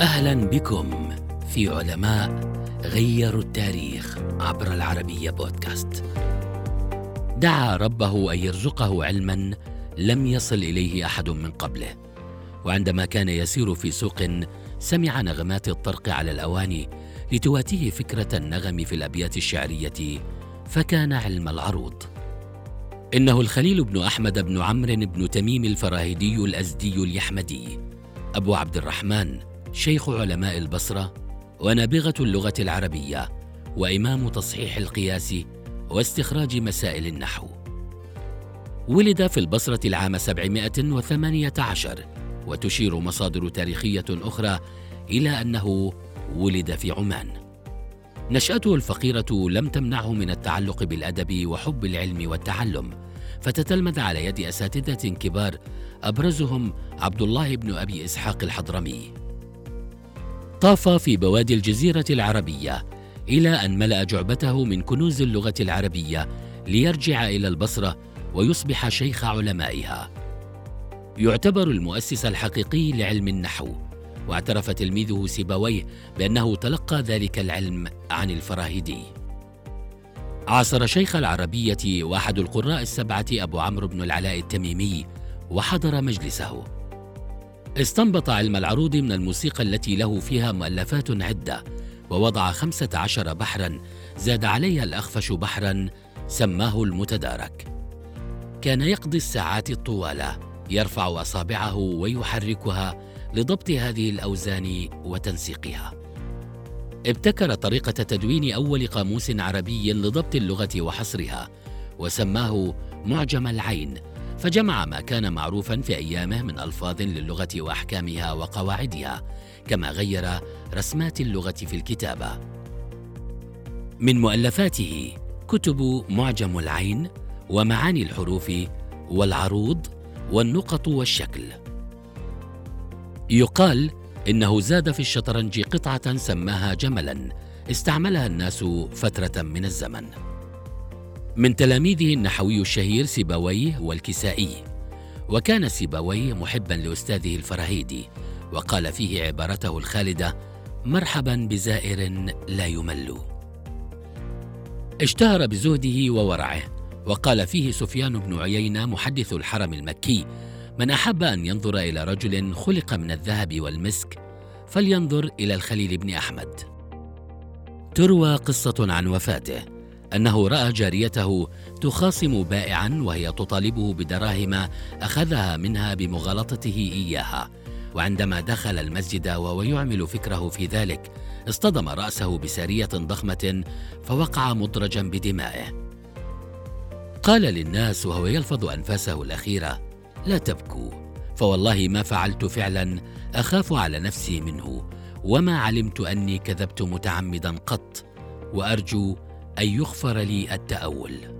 أهلا بكم في علماء غيروا التاريخ عبر العربية بودكاست. دعا ربه أن يرزقه علما لم يصل إليه أحد من قبله. وعندما كان يسير في سوق سمع نغمات الطرق على الأواني لتواتيه فكرة النغم في الأبيات الشعرية فكان علم العروض. إنه الخليل بن أحمد بن عمرو بن تميم الفراهيدي الأزدي اليحمدي أبو عبد الرحمن شيخ علماء البصرة ونابغة اللغة العربية وإمام تصحيح القياس واستخراج مسائل النحو. ولد في البصرة العام 718 وتشير مصادر تاريخية أخرى إلى أنه ولد في عمان. نشأته الفقيرة لم تمنعه من التعلق بالأدب وحب العلم والتعلم فتتلمذ على يد أساتذة كبار أبرزهم عبد الله بن أبي إسحاق الحضرمي. طاف في بوادي الجزيرة العربية إلى أن ملأ جعبته من كنوز اللغة العربية ليرجع إلى البصرة ويصبح شيخ علمائها. يعتبر المؤسس الحقيقي لعلم النحو واعترف تلميذه سيبويه بأنه تلقى ذلك العلم عن الفراهيدي عاصر شيخ العربية وأحد القراء السبعة أبو عمرو بن العلاء التميمي وحضر مجلسه. استنبط علم العروض من الموسيقى التي له فيها مؤلفات عدة ووضع خمسة عشر بحرا زاد عليها الأخفش بحرا سماه المتدارك. كان يقضي الساعات الطوال يرفع أصابعه ويحركها لضبط هذه الأوزان وتنسيقها. ابتكر طريقة تدوين أول قاموس عربي لضبط اللغة وحصرها وسماه معجم العين فجمع ما كان معروفا في أيامه من ألفاظ للغة وأحكامها وقواعدها كما غير رسمات اللغة في الكتابة. من مؤلفاته كتب معجم العين ومعاني الحروف والعروض والنقط والشكل. يقال إنه زاد في الشطرنج قطعة سماها جملا استعملها الناس فترة من الزمن. من تلاميذه النحوي الشهير سيبويه والكسائي. وكان سيبويه محبا لأستاذه الفراهيدي وقال فيه عبارته الخالدة مرحبا بزائر لا يمل. اشتهر بزهده وورعه وقال فيه سفيان بن عيينة محدث الحرم المكي من أحب أن ينظر إلى رجل خلق من الذهب والمسك فلينظر إلى الخليل بن أحمد. تروى قصة عن وفاته. أنه رأى جاريته تخاصم بائعا وهي تطالبه بدراهم أخذها منها بمغالطته إياها. وعندما دخل المسجد وهو يعمل فكره في ذلك اصطدم رأسه بساريه ضخمة فوقع مدرجا بدمائه. قال للناس وهو يلفظ أنفاسه الأخيرة لا تبكوا فوالله ما فعلت فعلا أخاف على نفسي منه وما علمت أني كذبت متعمدا قط وأرجو أن يغفر لي التأول.